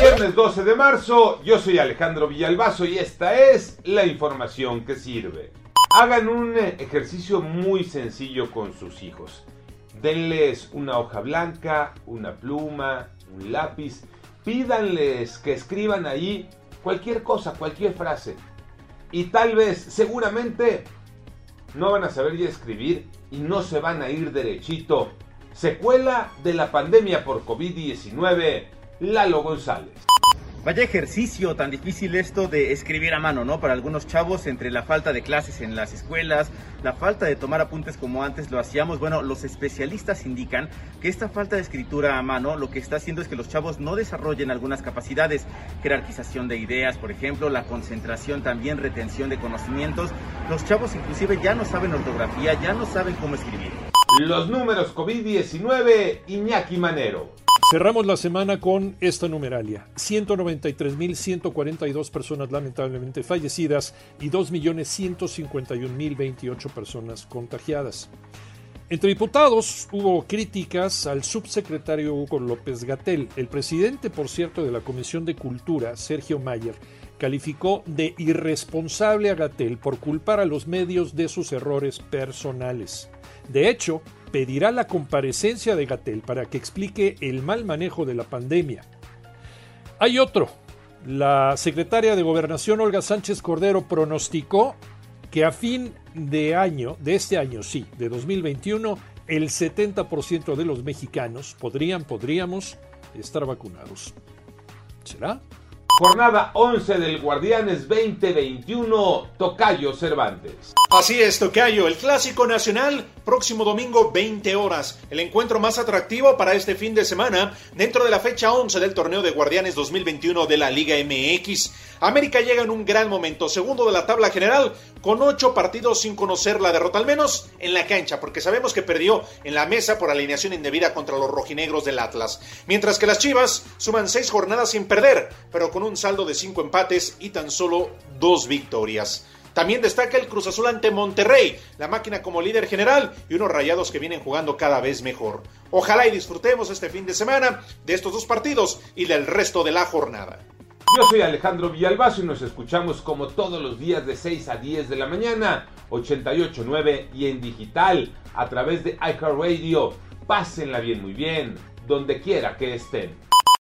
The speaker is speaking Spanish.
Viernes 12 de marzo, yo soy Alejandro Villalbazo y esta es la información que sirve. Hagan un ejercicio muy sencillo con sus hijos. Denles una hoja blanca, una pluma, un lápiz. Pídanles que escriban ahí cualquier cosa, cualquier frase. Y tal vez, seguramente, no van a saber ya escribir y no se van a ir derechito. Secuela de la pandemia por COVID-19, Lalo González. Vaya ejercicio tan difícil esto de escribir a mano, ¿no? Para algunos chavos, entre la falta de clases en las escuelas, la falta de tomar apuntes como antes lo hacíamos, bueno, los especialistas indican que esta falta de escritura a mano lo que está haciendo es que los chavos no desarrollen algunas capacidades, jerarquización de ideas, por ejemplo, la concentración también, retención de conocimientos. Los chavos inclusive ya no saben ortografía, ya no saben cómo escribir. Los números COVID-19, Iñaki Manero. Cerramos la semana con esta numeralia. 193.142 personas lamentablemente fallecidas y 2.151.028 personas contagiadas. Entre diputados hubo críticas al subsecretario Hugo López Gatel. El presidente, por cierto, de la Comisión de Cultura, Sergio Mayer, calificó de irresponsable a Gatel por culpar a los medios de sus errores personales. De hecho, pedirá la comparecencia de Gatel para que explique el mal manejo de la pandemia. Hay otro. La secretaria de Gobernación Olga Sánchez Cordero pronosticó que a fin de año, de este año sí, de 2021, el 70% de los mexicanos podrían, podríamos estar vacunados. ¿Será? Jornada 11 del Guardianes 2021, Tocayo Cervantes. Así es, Tocayo, el clásico nacional, próximo domingo 20 horas. El encuentro más atractivo para este fin de semana dentro de la fecha 11 del torneo de Guardianes 2021 de la Liga MX. América llega en un gran momento, segundo de la tabla general, con ocho partidos sin conocer la derrota, al menos en la cancha, porque sabemos que perdió en la mesa por alineación indebida contra los rojinegros del Atlas. Mientras que las Chivas suman seis jornadas sin perder, pero con un saldo de cinco empates y tan solo dos victorias. También destaca el Cruz Azul ante Monterrey, la máquina como líder general y unos rayados que vienen jugando cada vez mejor. Ojalá y disfrutemos este fin de semana de estos dos partidos y del resto de la jornada. Yo soy Alejandro Villalbazo y nos escuchamos como todos los días de 6 a 10 de la mañana, 88.9 y en digital a través de iCarRadio. Pásenla bien, muy bien, donde quiera que estén.